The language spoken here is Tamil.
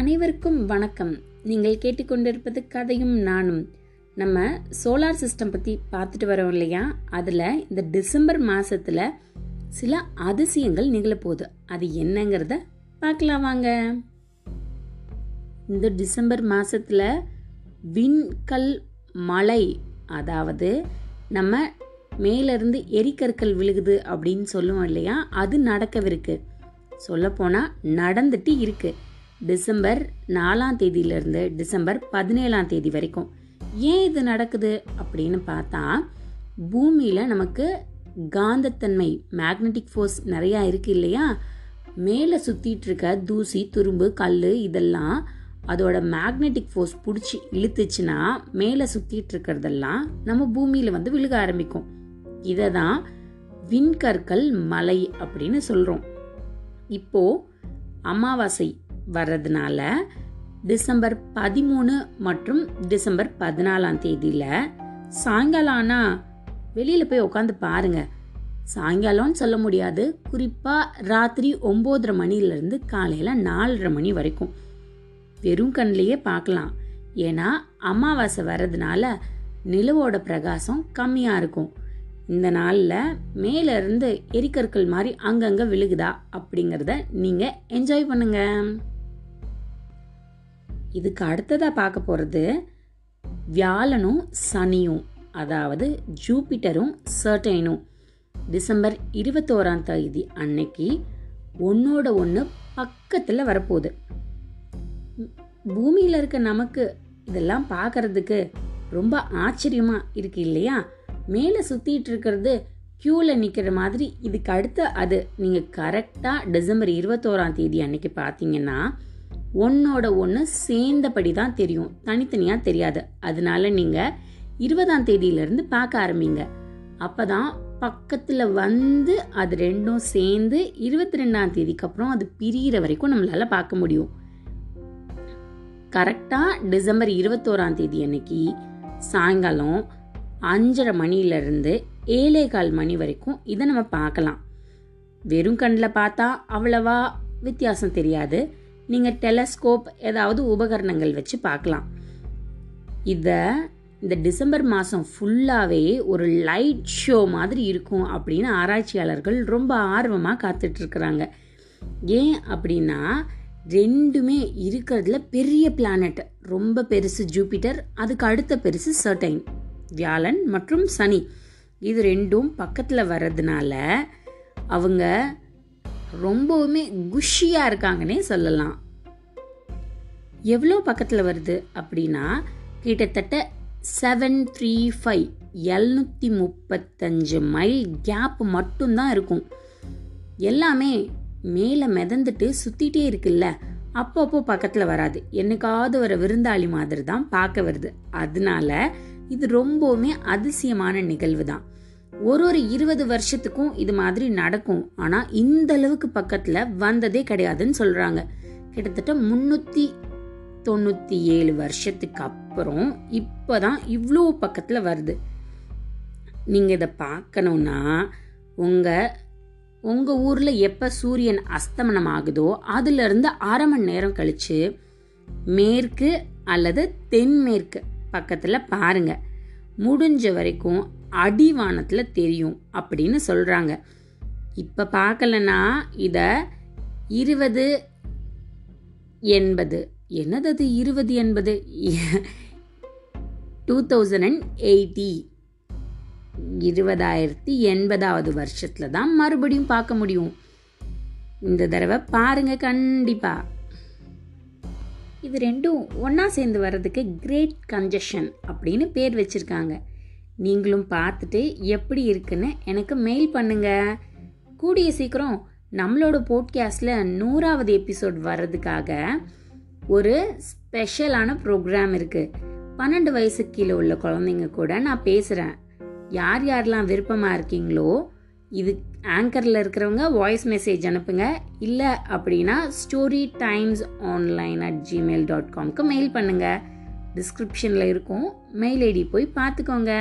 அனைவருக்கும் வணக்கம். நீங்கள் கேட்டுக்கொண்டிருப்பது கதையும் நானும். நம்ம சோலார் சிஸ்டம் பற்றி பார்த்துட்டு வரோம் இல்லையா? அதில் இந்த டிசம்பர் மாதத்தில் சில அதிசயங்கள் நிகழப்போகுது அது என்னங்கிறத பார்க்கலாம் வாங்க. இந்த டிசம்பர் மாதத்தில் விண்கல் மழை அதாவது நம்ம மேலேருந்து எரிக்கற்கள் விழுகுது அப்படின்னு சொல்லுவோம் இல்லையா? அது நடக்கவிருக்கு. சொல்லப்போனால் நடந்துட்டு இருக்குது டிசம்பர் நாலாம் தேதியிலிருந்து டிசம்பர் பதினேழாம் தேதி வரைக்கும். ஏன் இது நடக்குது அப்படின்னு பார்த்தா பூமியில் நமக்கு காந்தத்தன்மை மேக்னெட்டிக் ஃபோர்ஸ் நிறையா இருக்குது இல்லையா? மேலே சுற்றிட்டு இருக்க தூசி துரும்பு கல் இதெல்லாம் அதோட மேக்னெட்டிக் ஃபோர்ஸ் பிடிச்சி இழுத்துச்சுன்னா மேலே சுற்றிட்டு இருக்கிறதெல்லாம் நம்ம பூமியில் வந்து விழுக ஆரம்பிக்கும். இதை தான் விண்கற்கள் மலை அப்படின்னு சொல்கிறோம் இப்போது அமாவாசை வர்றதுனால டிசம்பர் பதிமூணு மற்றும் டிசம்பர் பதினாலாம் தேதியில் சாயங்காலம் ஆனால் வெளியில் போய் உட்காந்து பாருங்கள் சாயங்காலம்னு சொல்ல முடியாது. குறிப்பாக ராத்திரி ஒம்போதரை மணிலேருந்து காலையில் நாலரை மணி வரைக்கும். வெறும் கண்ணிலேயே பார்க்கலாம். ஏன்னா அமாவாசை வர்றதுனால நிலவோட பிரகாசம் கம்மியாக இருக்கும். இந்த நாளில் மேலேருந்து எரிக்கற்கள் மாதிரி அங்கங்கே விழுகுதா அப்படிங்கிறத நீங்கள் என்ஜாய் பண்ணுங்கள் இதுக்கு அடுத்ததாக பார்க்க போகிறது வியாழனும் சனியும் அதாவது ஜூபிட்டரும் சர்டைனும். டிசம்பர் இருபத்தோராம் தேதி அன்னைக்கு ஒன்னோட ஒன்று பக்கத்தில் வரப்போகுது. பூமியில் இருக்க நமக்கு இதெல்லாம் பார்க்கறதுக்கு ரொம்ப ஆச்சரியமாக இருக்கு இல்லையா? மேலே சுற்றிட்டு இருக்கிறது க்யூவில் நிற்கிற மாதிரி இதுக்கு அடுத்து அது நீங்கள் கரெக்டாக டிசம்பர் இருபத்தோராம் தேதி அன்னைக்கு பார்த்தீங்கன்னா ஒன்னோட ஒன்று சேர்ந்தபடி தான் தெரியும். தனித்தனியாக தெரியாது. அதனால நீங்கள் இருபதாம் தேதியிலேருந்து பார்க்க ஆரம்பிங்க. அப்போ தான் பக்கத்தில் வந்து அது ரெண்டும் சேர்ந்து இருபத்தி ரெண்டாம் தேதிக்கு அப்புறம் அது பிரியிற வரைக்கும் நம்மளால் பார்க்க முடியும். கரெக்டாக டிசம்பர் இருபத்தோராம் தேதி அன்னைக்கு சாயங்காலம் அஞ்சரை மணியிலிருந்து ஏழே கால் மணி வரைக்கும் இதை நம்ம பார்க்கலாம். வெறும் கண்ணில் பார்த்தா அவ்வளவா வித்தியாசம் தெரியாது. நீங்கள் டெலஸ்கோப் ஏதாவது உபகரணங்கள் வச்சு பார்க்கலாம். இதை இந்த டிசம்பர் மாதம் ஃபுல்லாகவே ஒரு லைட் ஷோ மாதிரி இருக்கும் அப்படின்னு ஆராய்ச்சியாளர்கள் ரொம்ப ஆர்வமாக காத்துட்ருக்குறாங்க. ஏன் அப்படின்னா ரெண்டுமே இருக்கிறதுல பெரிய பிளானட் ரொம்ப பெருசு ஜூபிட்டர் அதுக்கு அடுத்த பெருசு சர்டைன் வியாழன் மற்றும் சனி. இது ரெண்டும் பக்கத்தில் வர்றதுனால அவங்க ரொம்பவுமே குஷியாக இருக்காங்கன்னே சொல்லலாம். எவ்வளோ பக்கத்தில் வருது அப்படின்னா கிட்டத்தட்ட செவன் த்ரீ ஃபைவ் எழுநூற்றி முப்பத்தஞ்சு மைல் கேப் மட்டும்தான் இருக்கும். எல்லாமே மேலே மிதந்துட்டு சுற்றிட்டே இருக்குல்ல அப்பப்போ பக்கத்தில் வராது. என்னைக்காவது வர விருந்தாளி மாதிரி தான் பார்க்க வருது. அதனால இது ரொம்பவுமே அதிசயமான நிகழ்வு தான் ஒரு ஒரு இருபது வருஷத்துக்கும் இது மாதிரி நடக்கும். ஆனால் இந்த அளவுக்கு பக்கத்தில் வந்ததே கிடையாதுன்னு சொல்கிறாங்க கிட்டத்தட்ட முந்நூற்றி தொண்ணூற்றி ஏழு வருஷத்துக்கு அப்புறம் இப்போ தான் இவ்வளோ பக்கத்தில் வருது. நீங்கள் இதை பார்க்கணுன்னா உங்கள் உங்கள் ஊரில் எப்போ சூரியன் அஸ்தமனம் ஆகுதோ அதுலேருந்து அரை மணி நேரம் கழித்து மேற்கு அல்லது தென்மேற்கு பக்கத்தில் பாருங்கள் முடிஞ்ச வரைக்கும் அடிவானத்தில் தெரியும் அப்படின்னு சொல்கிறாங்க இப்போ பார்க்கலன்னா இதை இருபது எண்பது என்னது அது இருபது எண்பது டூ தௌசண்ட் அண்ட் எயிட்டி இருபதாயிரத்தி எண்பதாவது வருஷத்தில் தான் மறுபடியும் பார்க்க முடியும். இந்த தடவை பாருங்க கண்டிப்பாக இது ரெண்டும் ஒன்றா சேர்ந்து வர்றதுக்கு கிரேட் கன்ஜஷன் அப்படின்னு பேர் வச்சுருக்காங்க. நீங்களும் பார்த்துட்டு எப்படி இருக்குன்னு எனக்கு மெயில் பண்ணுங்க. கூடிய சீக்கிரம் நம்மளோட போட்காஸ்டில் நூறாவது எபிசோட் வர்றதுக்காக ஒரு ஸ்பெஷலான ப்ரோக்ராம் இருக்குது பன்னெண்டு வயசு கீழே உள்ள குழந்தைங்க கூட நான் பேசுகிறேன் யார் யாரெல்லாம் விருப்பமாக இருக்கீங்களோ இது ஆங்கரில் இருக்கிறவங்க வாய்ஸ் மெசேஜ் அனுப்புங்க. இல்லை அப்படின்னா story times online at gmail dot காம்க்கு mail பண்ணுங்கள் டிஸ்கிரிப்ஷனில் இருக்கும். மெயில் ஐடி போய் பார்த்துக்கோங்க.